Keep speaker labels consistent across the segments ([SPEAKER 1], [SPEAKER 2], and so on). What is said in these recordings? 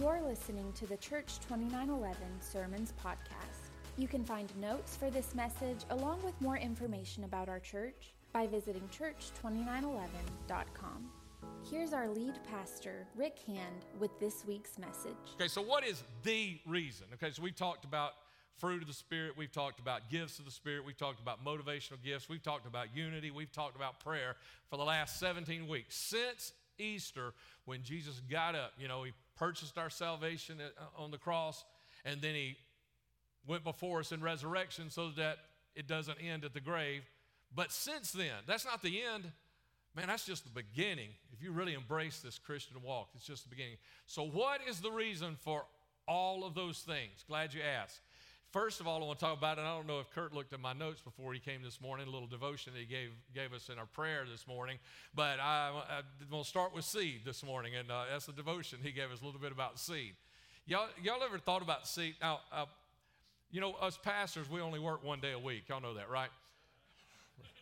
[SPEAKER 1] You're listening to the Church 2911 Sermons Podcast. You can find notes for this message along with more information about our church by visiting church2911.com. Here's our lead pastor, Rick Hand, with this week's message.
[SPEAKER 2] Okay, so what is the reason? Okay, so we've talked about fruit of the Spirit, we've talked about gifts of the Spirit, we've talked about motivational gifts, we've talked about unity, we've talked about prayer for the last 17 weeks. Since Easter, when Jesus got up, you know, he purchased our salvation uh, on the cross, and then he went before us in resurrection so that it doesn't end at the grave. But since then, that's not the end. Man, that's just the beginning. If you really embrace this Christian walk, it's just the beginning. So, what is the reason for all of those things? Glad you asked. First of all, I want to talk about it. I don't know if Kurt looked at my notes before he came this morning, a little devotion that he gave, gave us in our prayer this morning. But I, I will start with seed this morning, and uh, that's the devotion he gave us a little bit about seed. Y'all, y'all ever thought about seed? Now, uh, you know, us pastors, we only work one day a week. Y'all know that, right?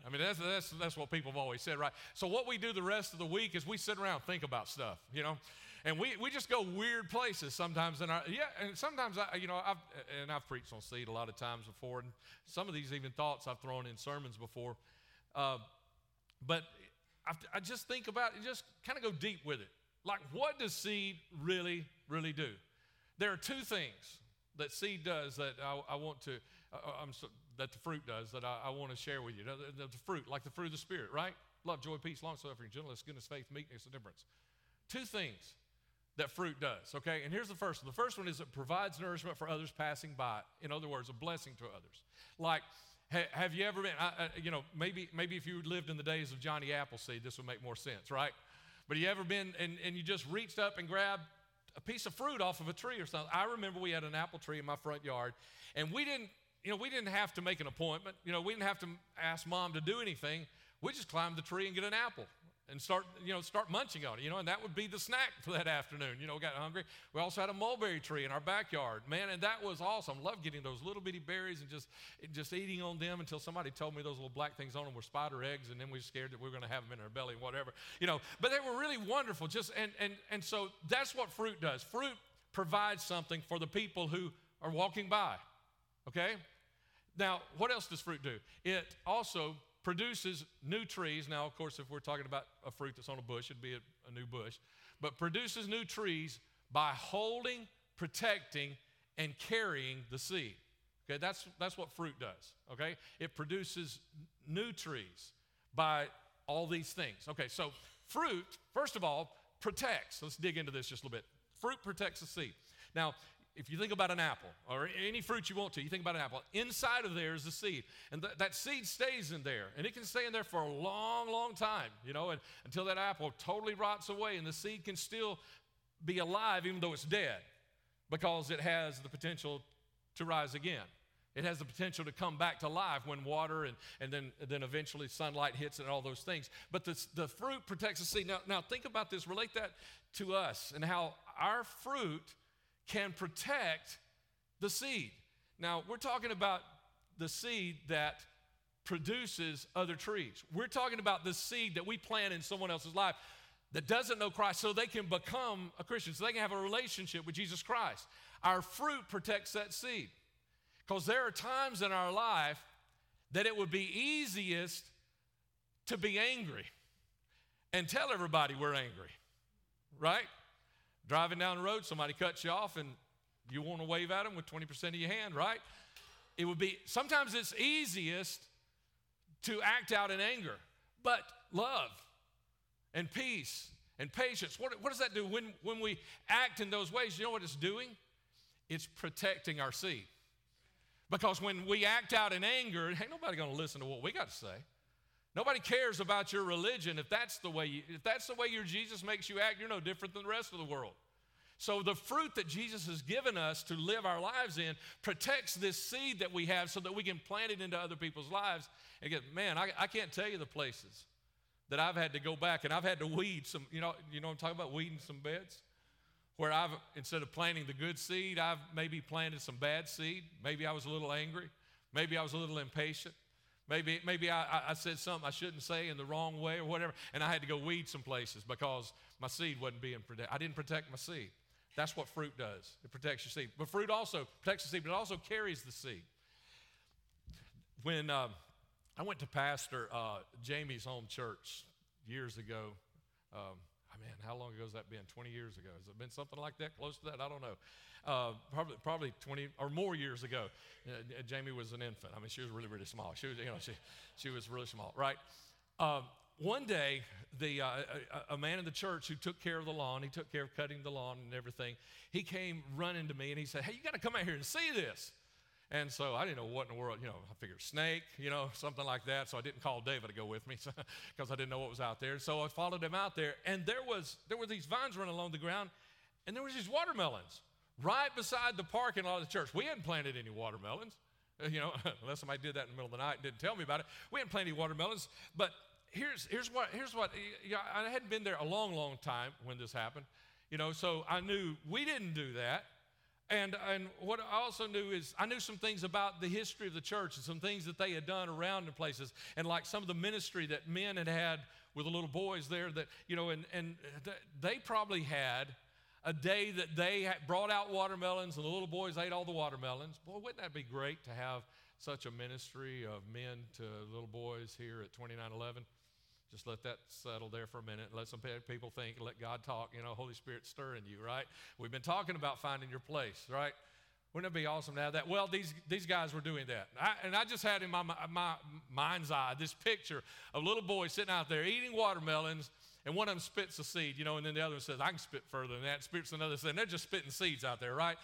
[SPEAKER 2] I mean, that's, that's, that's what people have always said, right? So, what we do the rest of the week is we sit around think about stuff, you know? And we, we just go weird places sometimes. In our, yeah, and sometimes, I, you know, I've, and I've preached on seed a lot of times before, and some of these even thoughts I've thrown in sermons before. Uh, but I, I just think about it, just kind of go deep with it. Like, what does seed really, really do? There are two things that seed does that I, I want to, uh, uh that the fruit does that I, I want to share with you. The, the, the, fruit, like the fruit of the Spirit, right? Love, joy, peace, long suffering, gentleness, goodness, faith, meekness, and temperance. Two things that fruit does, okay? And here's the first one. The first one is it provides nourishment for others passing by. In other words, a blessing to others. Like, ha, have you ever been, I, you know, maybe, maybe if you lived in the days of Johnny Appleseed, this would make more sense, right? But you ever been and, and you just reached up and grabbed a piece of fruit off of a tree or something. I remember we had an apple tree in my front yard, and we didn't, you know, we didn't have to make an appointment. You know, we didn't have to ask mom to do anything. We just climbed the tree and get an apple and start, you know, start munching on it, you know, and that would be the snack for that afternoon. You know, got hungry. We also had a mulberry tree in our backyard, man, and that was awesome. Love getting those little bitty berries and just, just eating on them until somebody told me those little black things on them were spider eggs, and then we were scared that we were going to have them in our belly whatever, you know. But they were really wonderful. Just and and and so that's what fruit does. Fruit provides something for the people who are walking by. Okay. Now, what else does fruit do? It also produces new trees. Now, of course, if we're talking about a fruit that's on a bush, it'd be a, a new bush, but produces new trees by holding, protecting, and carrying the seed. Okay, that's, that's what fruit does. Okay, it produces new trees by all these things. Okay, so fruit, first of all, protects. Let's dig into this just a little bit. Fruit protects the seed. Now, if you think about an apple or any fruit you want to, you think about an apple, inside of there is the seed. And th- that seed stays in there. And it can stay in there for a long, long time, you know, and, until that apple totally rots away. And the seed can still be alive even though it's dead because it has the potential to rise again. It has the potential to come back to life when water and, and then, and then eventually sunlight hits it and all those things. But the, the fruit protects the seed. Now, now, think about this, relate that to us and how our fruit can protect the seed. Now, we're talking about the seed that produces other trees. We're talking about the seed that we plant in someone else's life that doesn't know Christ so they can become a Christian, so they can have a relationship with Jesus Christ. Our fruit protects that seed. Because there are times in our life that it would be easiest to be angry and tell everybody we're angry, right? Driving down the road, somebody cuts you off and you want to wave at them with 20% of your hand, right? It would be, sometimes it's easiest to act out in anger, but love and peace and patience, what, what does that do when, when we act in those ways? You know what it's doing? It's protecting our seed. Because when we act out in anger, ain't nobody going to listen to what we got to say. Nobody cares about your religion if that's the way you, if that's the way your Jesus makes you act, you're no different than the rest of the world. So the fruit that Jesus has given us to live our lives in protects this seed that we have so that we can plant it into other people's lives. And man, I, I can't tell you the places that I've had to go back and I've had to weed some, you know, you know I'm talking about weeding some beds? Where I've, instead of planting the good seed, I've maybe planted some bad seed. Maybe I was a little angry. Maybe I was a little impatient. Maybe, maybe I, I, said something I shouldn't say in the wrong way or whatever, and I had to go weed some places because my seed wasn't being protected. I didn't protect my seed. That's what fruit does. It protects your seed. But fruit also protects the seed, but it also carries the seed. When uh, I went to pastor uh, Jamie's home church years ago, um, man, how long ago has that been? 20 years ago. Has it been something like that, close to that? I don't know. Uh, probably, probably 20 or more years ago. Uh, Jamie was an infant. I mean, she was really, really small. She was, you know, she, she was really small, right? Um, one day, the, uh, a, a, man in the church who took care of the lawn, he took care of cutting the lawn and everything, he came running to me and he said, Hey, you got to come out here and see this. And so I didn't know what in the world, you know, I figured snake, you know, something like that. So I didn't call David to go with me because I didn't know what was out there. So I followed him out there, and there was there were these vines running along the ground, and there was these watermelons right beside the parking lot of the church. We hadn't planted any watermelons, you know, unless somebody did that in the middle of the night and didn't tell me about it. We hadn't planted any watermelons, but here's, here's what, here's what you know, I hadn't been there a long, long time when this happened, you know, so I knew we didn't do that. And, and what I also knew is I knew some things about the history of the church and some things that they had done around in places, and like some of the ministry that men had had with the little boys there that, you know, and, and they probably had a day that they brought out watermelons and the little boys ate all the watermelons. Boy, wouldn't that be great to have such a ministry of men to little boys here at 2911? Just let that settle there for a minute. Let some people think, let God talk. You know, Holy Spirit stirring you, right? We've been talking about finding your place, right? Wouldn't it be awesome to have that? Well, these, these guys were doing that. I, and I just had in my, my mind's eye this picture of a little boy sitting out there eating watermelons, and one of them spits a seed, you know, and then the other one says, I can spit further than that, spits another seed. And they're just spitting seeds out there, right?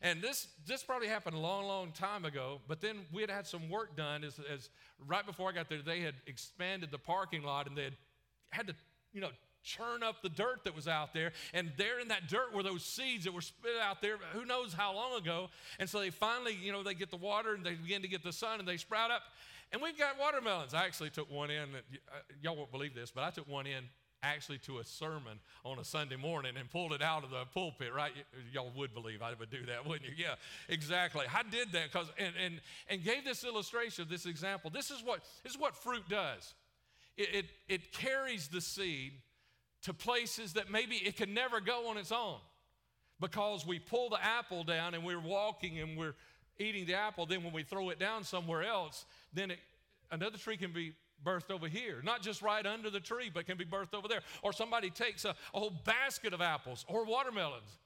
[SPEAKER 2] And this, this probably happened a long, long time ago, but then we had had some work done as, as right before I got there, they had expanded the parking lot and they had had to, you know, churn up the dirt that was out there. And there in that dirt were those seeds that were spit out there, who knows how long ago. And so they finally, you know, they get the water and they begin to get the sun and they sprout up. And we've got watermelons. I actually took one in, uh, y'all won't believe this, but I took one in actually to a sermon on a Sunday morning and pulled it out of the pulpit, right? Y- y'all would believe I would do that, wouldn't you? Yeah, exactly. I did that because and, and and gave this illustration, this example. This is what this is what fruit does. It, it, it carries the seed to places that maybe it can never go on its own. Because we pull the apple down and we're walking and we're eating the apple, then when we throw it down somewhere else, then it, another tree can be birthed over here, not just right under the tree, but can be birthed over there. Or somebody takes a, a whole basket of apples or watermelons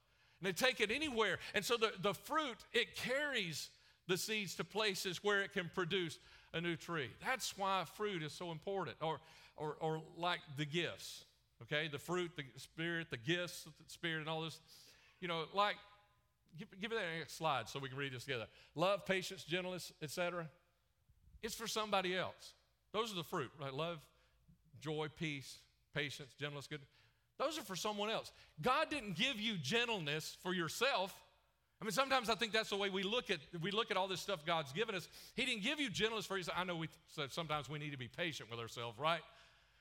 [SPEAKER 2] and they take it anywhere. And so the, the fruit, it carries the seeds to places where it can produce a new tree. That's why fruit is so important. Or, or, or like the gifts, okay? The fruit, the spirit, the gifts, the spirit, and all this. You know, like, give, give me that next slide so we can read this together. Love, patience, gentleness, etc. It's for somebody else. Those are the fruit, right? Love, joy, peace, patience, gentleness, good. Those are for someone else. God didn't give you gentleness for yourself. I mean, sometimes I think that's the way we look at we look at all this stuff God's given us. He didn't give you gentleness for yourself. I know we sometimes we need to be patient with ourselves, right?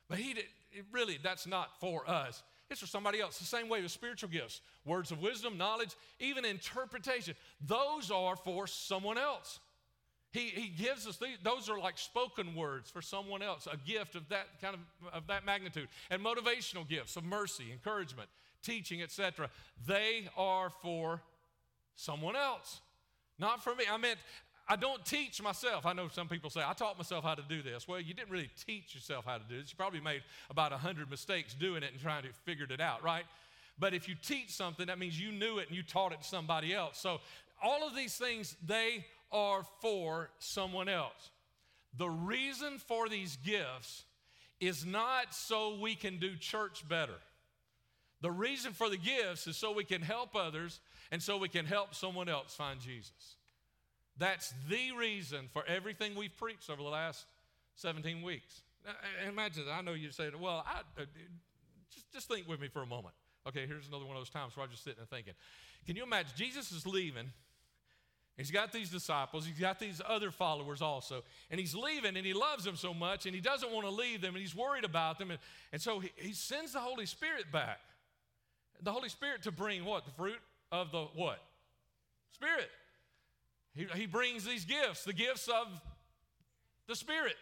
[SPEAKER 2] But he did, really that's not for us. It's for somebody else. The same way with spiritual gifts, words of wisdom, knowledge, even interpretation. Those are for someone else. He, he gives us these, those are like spoken words for someone else, a gift of that kind of, of that magnitude. And motivational gifts of mercy, encouragement, teaching, etc. They are for someone else, not for me. I meant, I don't teach myself. I know some people say, I taught myself how to do this. Well, you didn't really teach yourself how to do this. You probably made about 100 mistakes doing it and trying to figure it out, right? But if you teach something, that means you knew it and you taught it to somebody else. So all of these things, they are for someone else. The reason for these gifts is not so we can do church better. The reason for the gifts is so we can help others and so we can help someone else find Jesus. That's the reason for everything we've preached over the last 17 weeks. Now, imagine, I know you're saying, well, I, uh, just, just think with me for a moment. Okay, here's another one of those times where I'm just sitting and thinking. Can you imagine? Jesus is leaving He's got these disciples, he's got these other followers also, and he's leaving and he loves them so much and he doesn't want to leave them and he's worried about them. And, and so he, he sends the Holy Spirit back. The Holy Spirit to bring what? The fruit of the what? Spirit. He, he brings these gifts, the gifts of the Spirit.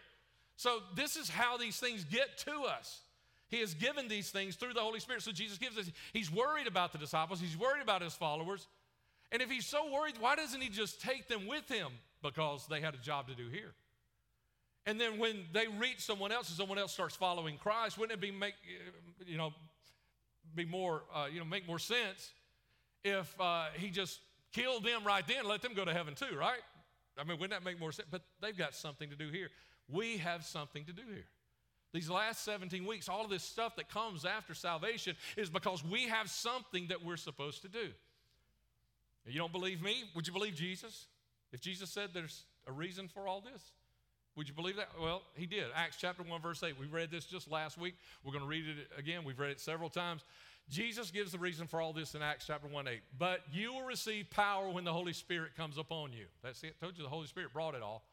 [SPEAKER 2] So this is how these things get to us. He has given these things through the Holy Spirit. So Jesus gives us, he's worried about the disciples, he's worried about his followers. And if he's so worried, why doesn't he just take them with him? Because they had a job to do here. And then when they reach someone else and someone else starts following Christ, wouldn't it be make you know be more uh, you know make more sense if uh, he just killed them right then, let them go to heaven too, right? I mean, wouldn't that make more sense? But they've got something to do here. We have something to do here. These last 17 weeks, all of this stuff that comes after salvation is because we have something that we're supposed to do. You don't believe me? Would you believe Jesus? If Jesus said there's a reason for all this, would you believe that? Well, he did. Acts chapter 1, verse 8. We read this just last week. We're going to read it again. We've read it several times. Jesus gives the reason for all this in Acts chapter 1 8. But you will receive power when the Holy Spirit comes upon you. That's it. I told you the Holy Spirit brought it all.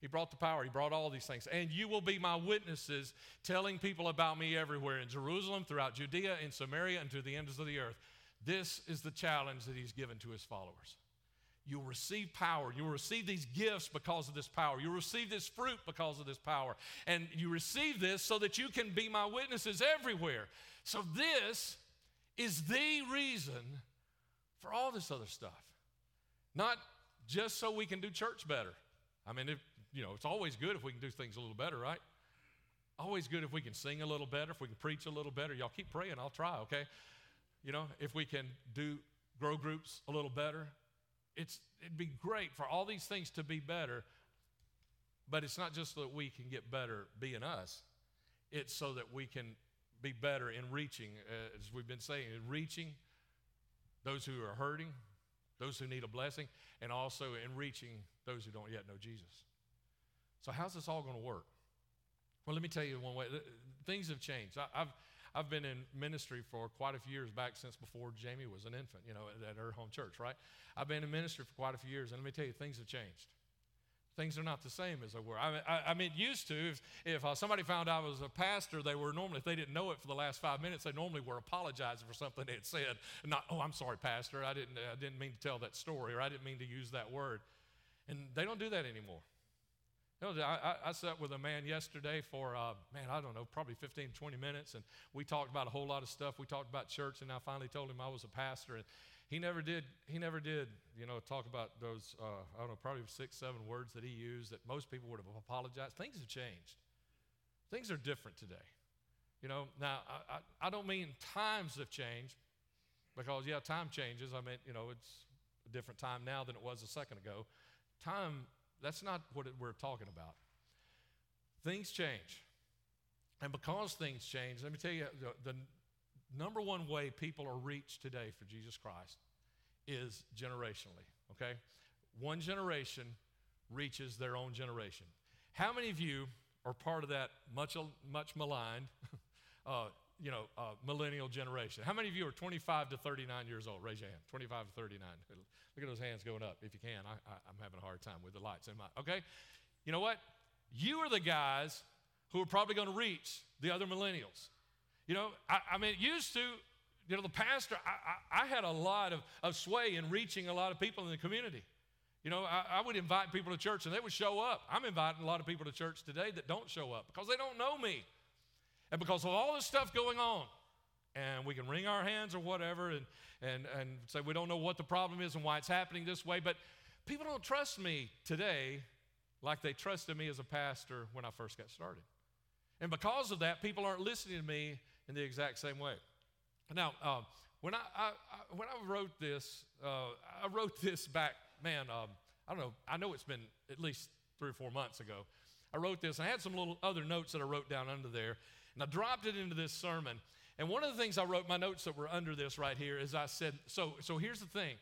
[SPEAKER 2] He brought the power, He brought all these things. And you will be my witnesses, telling people about me everywhere in Jerusalem, throughout Judea, in Samaria, and to the ends of the earth. This is the challenge that He's given to His followers. You'll receive power. You'll receive these gifts because of this power. You'll receive this fruit because of this power. And you receive this so that you can be my witnesses everywhere. So, this is the reason for all this other stuff. Not just so we can do church better. I mean, if, you know, it's always good if we can do things a little better, right? Always good if we can sing a little better, if we can preach a little better. Y'all keep praying, I'll try, okay? You know, if we can do grow groups a little better, it's, it'd be great for all these things to be better, but it's not just so that we can get better being us, it's so that we can be better in reaching, uh, as we've been saying, in reaching those who are hurting, those who need a blessing, and also in reaching those who don't yet know Jesus. So, how's this all going to work? Well, let me tell you one way. Things have changed. I, have I've been in ministry for quite a few years, back since before Jamie was an infant, you know, at, at her home church, right? I've been in ministry for quite a few years, and let me tell you, things have changed things are not the same as they were. I mean, I, I mean used to, if, if uh, somebody found I was a pastor, they were normally, if they didn't know it for the last five minutes, they normally were apologizing for something they had said. Not, oh, I'm sorry, pastor, I didn't, I didn't mean to tell that story, or I didn't mean to use that word. And they don't do that anymore. You know, I, I, sat with a man yesterday for, uh, man, I don't know, probably 15, 20 minutes, and we talked about a whole lot of stuff. We talked about church, and I finally told him I was a pastor. And he never did, he never did, you know, talk about those, uh, I don't know, probably six, seven words that he used that most people would have apologized. Things have changed. Things are different today. You know, now, I, I, I don't mean times have changed because, yeah, time changes. I mean, you know, it's a different time now than it was a second ago. Time, that's not what we're talking about. Things change. And because things change, let me tell you, the, the number one way people are reached today for Jesus Christ is generationally, okay? One generation reaches their own generation. How many of you are part of that much, much maligned, uh, you know, uh, millennial generation? How many of you are 25 to 39 years old? Raise your hand. 25 to 39. Look at those hands going up if you can. I, I'm having a hard time with the lights in my, okay? You know what? You are the guys who are probably going to reach the other millennials. You know, I, I mean, used to, you know, the pastor, I, I, I, had a lot of, of sway in reaching a lot of people in the community. You know, I, I would invite people to church and they would show up. I'm inviting a lot of people to church today that don't show up because they don't know me. And because of all this stuff going on, and we can wring our hands or whatever and, and, and say we don't know what the problem is and why it's happening this way, but people don't trust me today like they trusted me as a pastor when I first got started. And because of that, people aren't listening to me in the exact same way. Now, uh, when, I, I, I, when I wrote this, uh, I wrote this back, man, um, I don't know, I know it's been at least three or four months ago. I wrote this, and I had some little other notes that I wrote down under there, and I dropped it into this sermon. And one of the things I wrote, my notes that were under this right here, is I said, so, so here's the thing,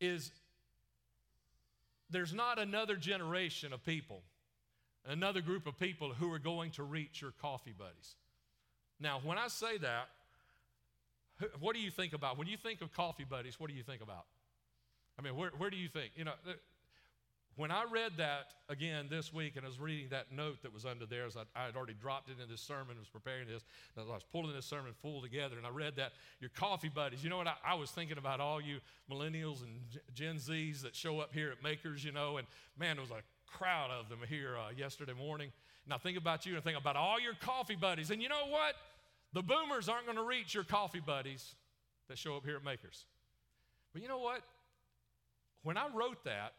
[SPEAKER 2] is there's not another generation of people, another group of people who are going to reach your coffee buddies. Now, when I say that, what do you think about? When you think of coffee buddies, what do you think about? I mean, where, where do you think? You know, when I read that again this week and I was reading that note that was under there, as I, I had already dropped it in this sermon, was preparing this, I was pulling this sermon full together, and I read that, your coffee buddies. You know what? I, I was thinking about all you millennials and Gen Zs that show up here at Makers, you know, and man, there was a crowd of them here uh, yesterday morning. I think about you and think about all your coffee buddies. And you know what? The boomers aren't going to reach your coffee buddies that show up here at Makers. But you know what? When I wrote that,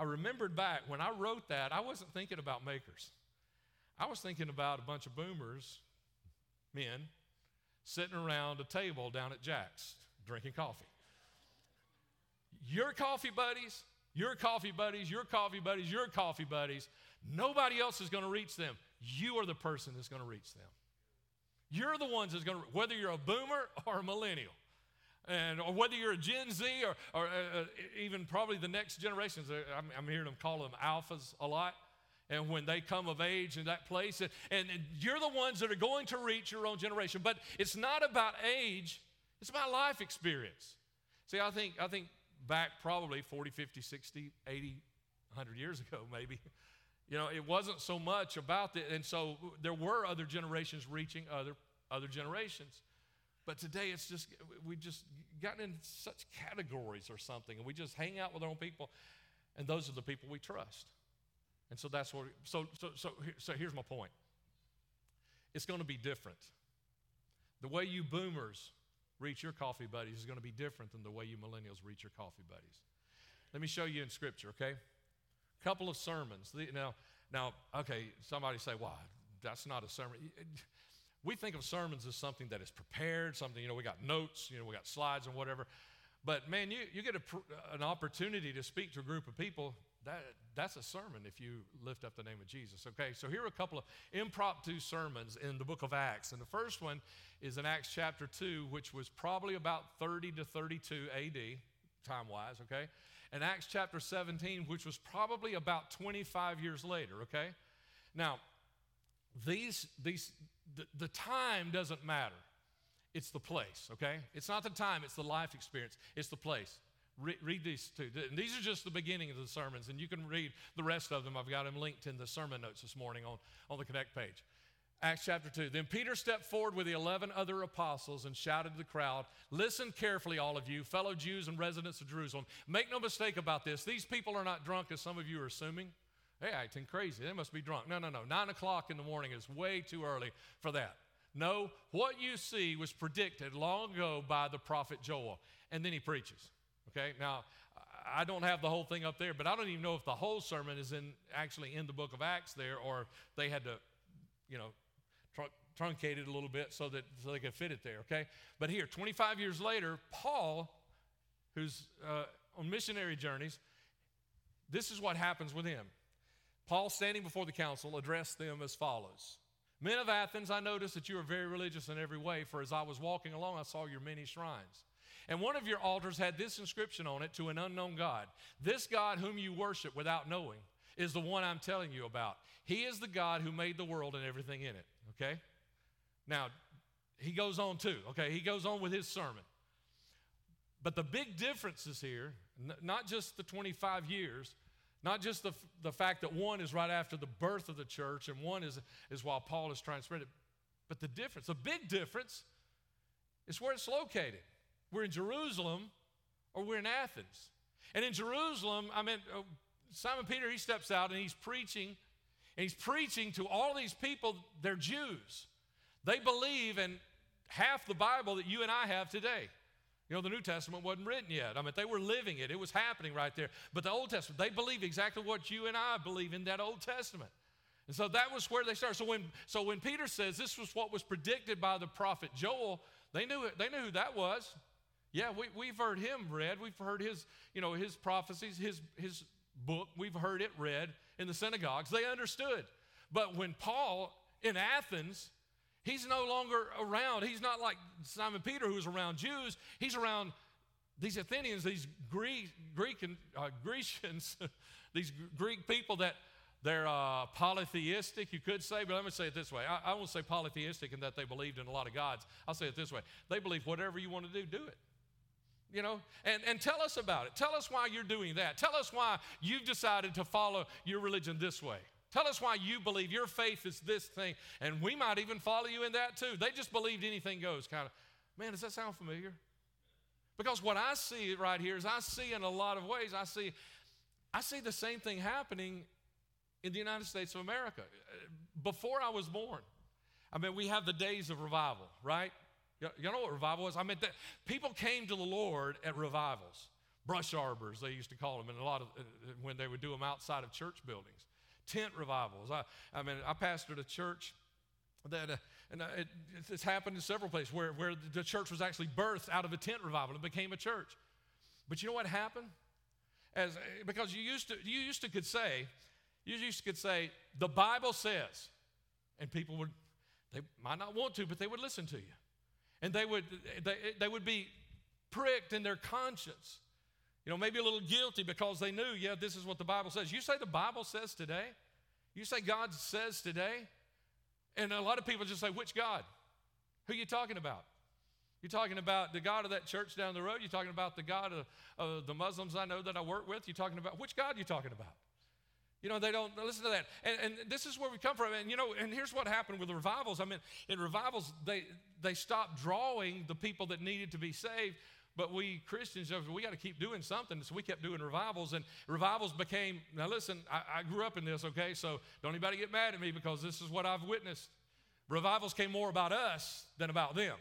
[SPEAKER 2] I remembered back when I wrote that, I wasn't thinking about Makers. I was thinking about a bunch of boomers, men, sitting around a table down at Jack's drinking coffee. Your coffee buddies, your coffee buddies, your coffee buddies, your coffee buddies, nobody else is going to reach them. You are the person that's going to reach them. You're the ones that's going to, whether you're a boomer or a millennial, and or whether you're a Gen Z or, or uh, uh even probably the next generations. Uh, I'm, I'm hearing them call them alphas a lot. And when they come of age in that place, and, and you're the ones that are going to reach your own generation. But it's not about age, it's about life experience. See, I think, I think back probably 40, 50, 60, 80, 100 years ago, maybe. You know, it wasn't so much about that. And so there were other generations reaching other, other generations. But today it's just, we've just gotten in such categories or something, and we just hang out with our own people, and those are the people we trust. And so that's what, so, so, so, so here's my point it's going to be different. The way you boomers reach your coffee buddies is going to be different than the way you millennials reach your coffee buddies. Let me show you in Scripture, okay? A couple of sermons. Now, now, okay, somebody say, "Why? That's not a sermon." We think of sermons as something that is prepared, something, you know, we got notes, you know, we got slides and whatever. But man, you, you get a, an opportunity to speak to a group of people. That, that's a sermon if you lift up the name of Jesus. Okay, so here are a couple of impromptu sermons in the book of Acts. And the first one is in Acts chapter 2, which was probably about 30 to 32 AD, time wise, okay? And Acts chapter 17, which was probably about 25 years later, okay? Now, these, these, the, the time doesn't matter. It's the place, okay? It's not the time, it's the life experience, it's the place. Re- read these two. And these are just the beginning of the sermons, and you can read the rest of them. I've got them linked in the sermon notes this morning on, on the Connect page. Acts chapter 2. Then Peter stepped forward with the 11 other apostles and shouted to the crowd, Listen carefully, all of you, fellow Jews and residents of Jerusalem. Make no mistake about this. These people are not drunk, as some of you are assuming. They're acting crazy. They must be drunk. No, no, no. Nine o'clock in the morning is way too early for that. No, what you see was predicted long ago by the prophet Joel. And then he preaches. Okay? Now, I don't have the whole thing up there, but I don't even know if the whole sermon is in actually in the book of Acts there, or they had to, you know, truncate it a little bit so that so they could fit it there. Okay, but here, 25 years later, Paul, who's uh, on missionary journeys, this is what happens with him. Paul, standing before the council, addressed them as follows Men of Athens, I notice that you are very religious in every way, for as I was walking along, I saw your many shrines. And one of your altars had this inscription on it to an unknown God. This God whom you worship without knowing is the one I'm telling you about. He is the God who made the world and everything in it. Okay? Now, he goes on too. Okay? He goes on with his sermon. But the big difference is here, not just the 25 years, not just the, the fact that one is right after the birth of the church and one is, is while Paul is trying to spread it, but the difference, the big difference, is where it's located. We're in Jerusalem or we're in Athens. And in Jerusalem, I mean, uh, Simon Peter, he steps out and he's preaching, and he's preaching to all these people, they're Jews. They believe in half the Bible that you and I have today. You know, the New Testament wasn't written yet. I mean, they were living it, it was happening right there. But the Old Testament, they believe exactly what you and I believe in that Old Testament. And so that was where they started. So when, so when Peter says this was what was predicted by the prophet Joel, they knew, it, they knew who that was. Yeah, we, we've heard him read. We've heard his, you know, his prophecies, his, his book. We've heard it read in the synagogues. They understood. But when Paul in Athens He's no longer around. He's not like Simon Peter, who was around Jews. He's around these Athenians, these Greek, Greek and, uh, Grecians, these Greek people that they're uh, polytheistic, you could say, but let me say it this way. I, I won't say polytheistic in that they believed in a lot of gods. I'll say it this way. They believe whatever you want to do, do it. You know, and, and tell us about it. Tell us why you're doing that. Tell us why you've decided to follow your religion this way. Tell us why you believe your faith is this thing, and we might even follow you in that too. They just believed anything goes, kind of. Man, does that sound familiar? Because what I see right here is I see in a lot of ways, I see, I see the same thing happening in the United States of America. Before I was born, I mean, we have the days of revival, right? You know what revival is? I mean, that people came to the Lord at revivals, brush arbors, they used to call them, and a lot of uh, when they would do them outside of church buildings, tent revivals. I, I mean, I pastored a church that, uh, and uh, it, it's happened in several places where, where the church was actually birthed out of a tent revival. and became a church. But you know what happened? As, because you used to, you used to could say, you used to could say, the Bible says, and people would, they might not want to, but they would listen to you. And they would, they, they would be pricked in their conscience. You know, maybe a little guilty because they knew, yeah, this is what the Bible says. You say the Bible says today? You say God says today? And a lot of people just say, which God? Who you talking about? You're talking about the God of that church down the road? You're talking about the God of, the Muslims I know that I work with? You're talking about which God you talking about? You know, they don't listen to that. And, and this is where we come from. And, you know, and here's what happened with the revivals. I mean, in revivals, they, they stopped drawing the people that needed to be saved. But we Christians, we got to keep doing something. So we kept doing revivals, and revivals became. Now, listen, I, I grew up in this, okay? So don't anybody get mad at me because this is what I've witnessed. Revivals came more about us than about them.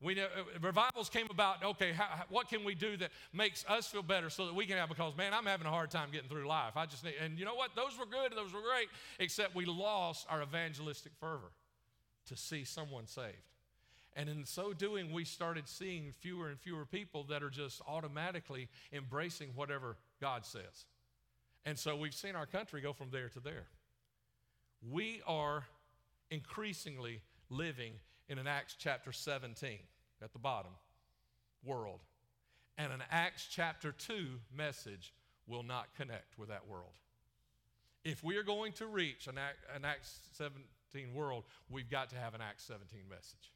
[SPEAKER 2] We know, uh, revivals came about, okay, how, what can we do that makes us feel better so that we can have, because man, I'm having a hard time getting through life. I just need, and you know what? Those were good, those were great, except we lost our evangelistic fervor to see someone saved. And in so doing, we started seeing fewer and fewer people that are just automatically embracing whatever God says. And so we've seen our country go from there to there. We are increasingly living in an Acts chapter 17 at the bottom world. And an Acts chapter 2 message will not connect with that world. If we are going to reach an, Act, Acts 17 world, we've got to have an Acts 17 message.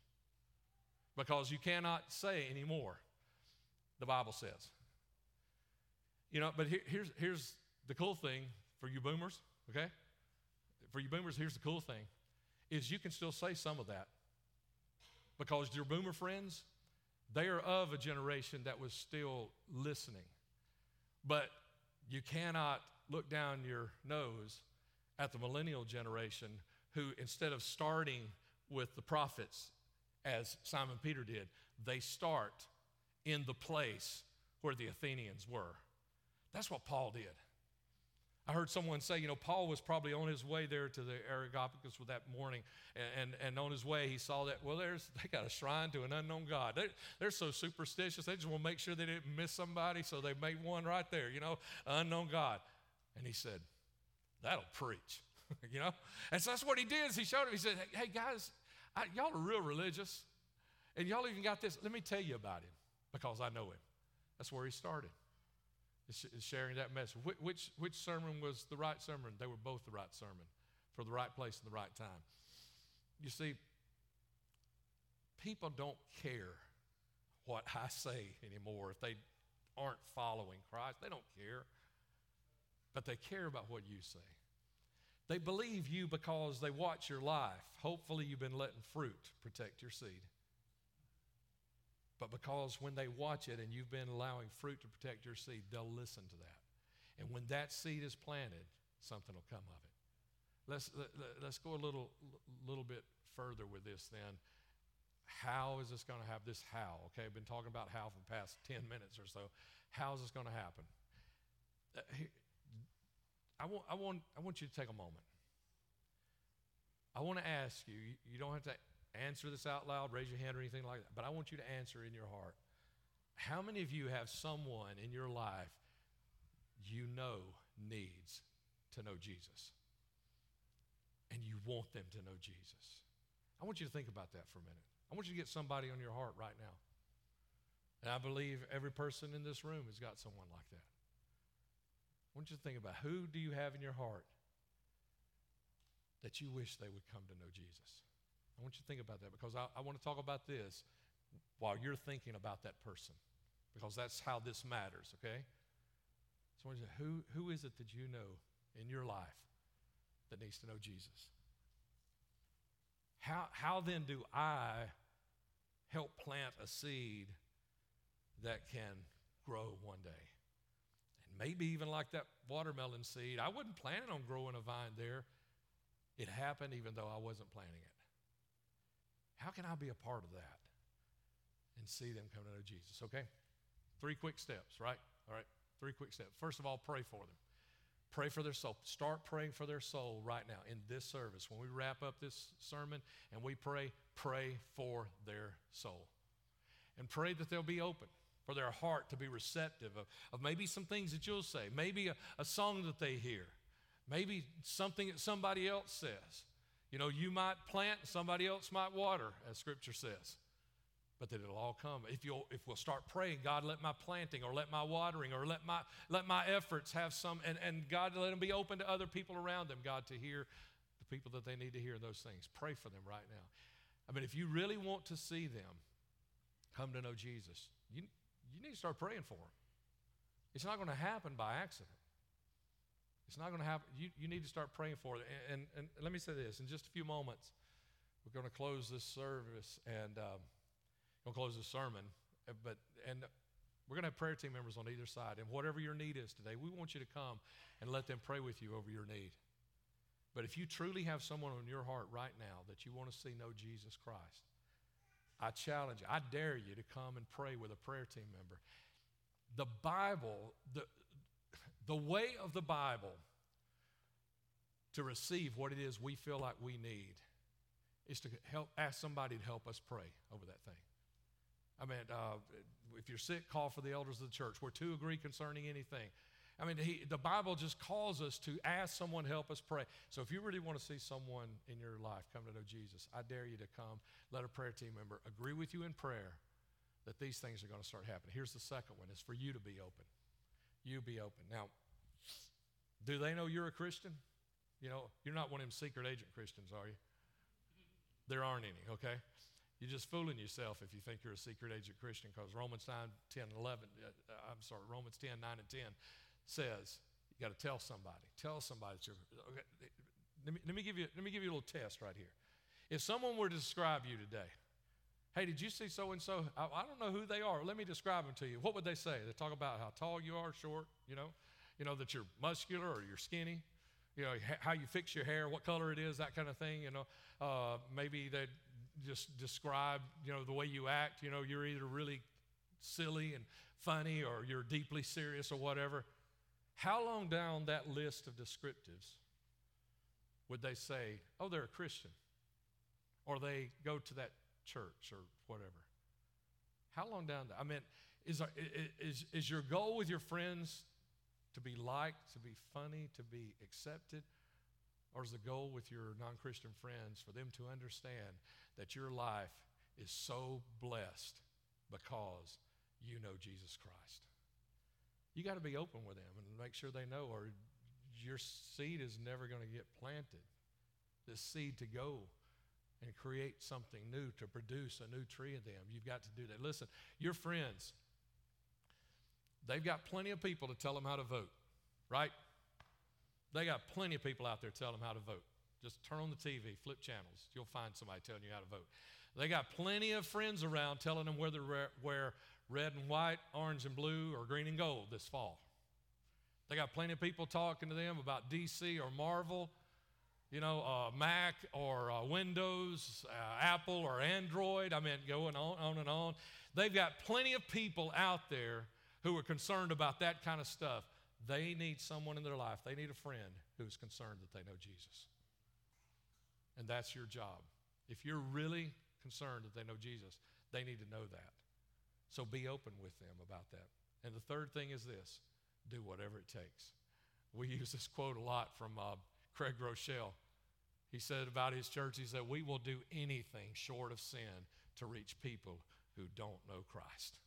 [SPEAKER 2] Because you cannot say anymore, the Bible says. You know, but here, here's, here's the cool thing for you boomers, okay? For you boomers, here's the cool thing is you can still say some of that because your boomer friends, they are of a generation that was still listening. But you cannot look down your nose at the millennial generation who, instead of starting with the prophets, as Simon Peter did, they start in the place where the Athenians were. That's what Paul did. I heard someone say, you know, Paul was probably on his way there to the Areopagus with that morning, and, and, and, on his way he saw that, well, there's they got a shrine to an unknown God. They're, they're so superstitious, they just want to make sure they didn't miss somebody, so they made one right there, you know, unknown God. And he said, that'll preach, you know? And so that's what he did is he showed him, he said, hey guys, I, y'all are real religious, and y'all even got this. Let me tell you about him, because I know him. That's where he started is sharing that message. Which, which, which sermon was the right sermon? They were both the right sermon for the right place and the right time. You see, people don't care what I say anymore if they aren't following Christ. They don't care. But they care about what you say. They believe you because they watch your life. Hopefully, you've been letting fruit protect your seed but because when they watch it and you've been allowing fruit to protect your seed, they'll listen to that. And when that seed is planted, something will come of it. Let's, let, let's go a little, little bit further with this then. How is this going to have this how? Okay, I've been talking about how for the past 10 minutes or so. How is this going to happen? Uh, I want, I, want, I want you to take a moment. I want to ask you, you don't have to answer this out loud, raise your hand or anything like that, but I want you to answer in your heart. How many of you have someone in your life you know needs to know Jesus? And you want them to know Jesus? I want you to think about that for a minute. I want you to get somebody on your heart right now. And I believe every person in this room has got someone like that. I want you to think about who do you have in your heart that you wish they would come to know Jesus? I want you to think about that because I, I want to talk about this while you're thinking about that person because that's how this matters, okay? So, who, who is it that you know in your life that needs to know Jesus? How, how then do I help plant a seed that can grow one day? Maybe even like that watermelon seed, I wasn't planning on growing a vine there. It happened even though I wasn't planning it. How can I be a part of that and see them come to know Jesus? Okay? Three quick steps, right? All right, three quick steps. First of all, pray for them. Pray for their soul. Start praying for their soul right now in this service. When we wrap up this sermon and we pray, pray for their soul. And pray that they'll be open for their heart to be receptive of, of maybe some things that you'll say, maybe a, a song that they hear, maybe something that somebody else says. You know, you might plant, somebody else might water, as Scripture says but that it'll all come. If you'll if we'll start praying, God, let my planting or let my watering or let my let my efforts have some and, and God let them be open to other people around them, God, to hear the people that they need to hear those things. Pray for them right now. I mean, if you really want to see them come to know Jesus, you need to start praying for them. It's not going to happen by accident. It's not going to happen. You, you need to start praying for them. And, and, and let me say this in just a few moments, we're going to close this service and. Um, We'll close the sermon, uh, but and we're going to have prayer team members on either side. And whatever your need is today, we want you to come and let them pray with you over your need. But if you truly have someone on your heart right now that you want to see know Jesus Christ, I challenge you, I dare you to come and pray with a prayer team member. The Bible, the, the way of the Bible to receive what it is we feel like we need is to help ask somebody to help us pray over that thing. I mean, uh, if you're sick, call for the elders of the church. Where two agree concerning anything. I mean, he, the Bible just calls us to ask someone to help us pray. So if you really want to see someone in your life come to know Jesus, I dare you to come. Let a prayer team member agree with you in prayer that these things are going to start happening. Here's the second one: it's for you to be open. You be open. Now, do they know you're a Christian? You know, you're not one of them secret agent Christians, are you? There aren't any. Okay. You're just fooling yourself if you think you're a secret agent Christian because Romans 9, 10, 11, uh, uh, I'm sorry, Romans 10, 9, and 10 says you got to tell somebody. Tell somebody that you're. Okay, let, me, let, me give you, let me give you a little test right here. If someone were to describe you today, hey, did you see so and so? I don't know who they are. Let me describe them to you. What would they say? They talk about how tall you are, short, you know, you know that you're muscular or you're skinny, you know how you fix your hair, what color it is, that kind of thing. You know, uh, maybe they just describe, you know, the way you act. You know, you're either really silly and funny or you're deeply serious or whatever. How long down that list of descriptives would they say, oh, they're a Christian? Or they go to that church or whatever? How long down? I mean, is, is, is your goal with your friends to be liked, to be funny, to be accepted? Or is the goal with your non Christian friends for them to understand that your life is so blessed because you know Jesus Christ? You got to be open with them and make sure they know, or your seed is never going to get planted. This seed to go and create something new, to produce a new tree in them. You've got to do that. Listen, your friends, they've got plenty of people to tell them how to vote, right? They got plenty of people out there telling them how to vote. Just turn on the TV, flip channels. You'll find somebody telling you how to vote. They got plenty of friends around telling them whether to wear red and white, orange and blue, or green and gold this fall. They got plenty of people talking to them about DC or Marvel, you know, uh, Mac or uh, Windows, uh, Apple or Android. I mean, going on, on and on. They've got plenty of people out there who are concerned about that kind of stuff. They need someone in their life, they need a friend who's concerned that they know Jesus. And that's your job. If you're really concerned that they know Jesus, they need to know that. So be open with them about that. And the third thing is this do whatever it takes. We use this quote a lot from uh, Craig Groeschel. He said about his church, he said, We will do anything short of sin to reach people who don't know Christ.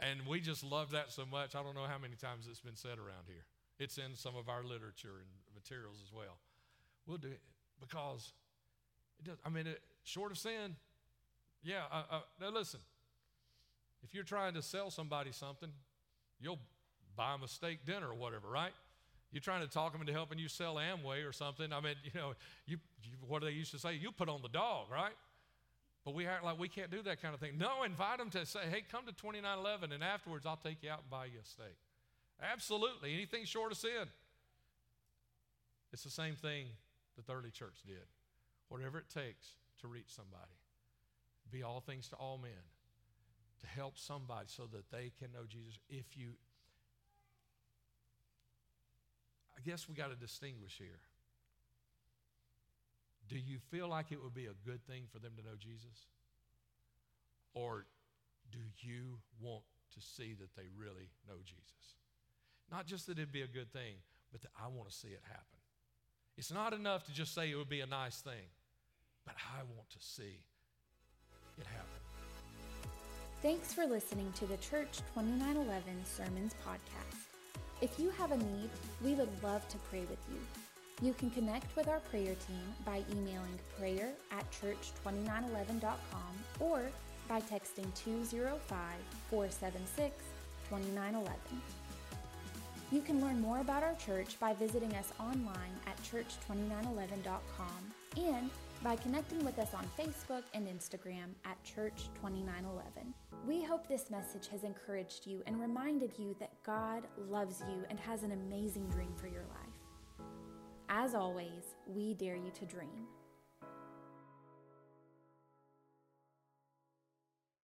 [SPEAKER 2] And we just love that so much. I don't know how many times it's been said around here. It's in some of our literature and materials as well. We'll do it because it does. I mean, it, short of sin, yeah. Uh, uh, now listen, if you're trying to sell somebody something, you'll buy them a steak dinner or whatever, right? You're trying to talk them into helping you sell Amway or something. I mean, you know, you, you what do they used to say? You put on the dog, right? But we act like we can't do that kind of thing. No, invite them to say, hey, come to 2911 and afterwards I'll take you out and buy you a steak. Absolutely. Anything short of sin. It's the same thing that the early church did. Whatever it takes to reach somebody. be all things to all men, to help somebody so that they can know Jesus. If you, I guess we got to distinguish here. Do you feel like it would be a good thing for them to know Jesus? Or do you want to see that they really know Jesus? Not just that it'd be a good thing, but that I want to see it happen. It's not enough to just say it would be a nice thing, but I want to see it happen.
[SPEAKER 1] Thanks for listening to the Church 2911 Sermons podcast. If you have a need, we would love to pray with you. You can connect with our prayer team by emailing prayer at church2911.com or by texting 205 476 2911. You can learn more about our church by visiting us online at church2911.com and by connecting with us on Facebook and Instagram at Church2911. We hope this message has encouraged you and reminded you that God loves you and has an amazing dream for your life. As always, we dare you to dream.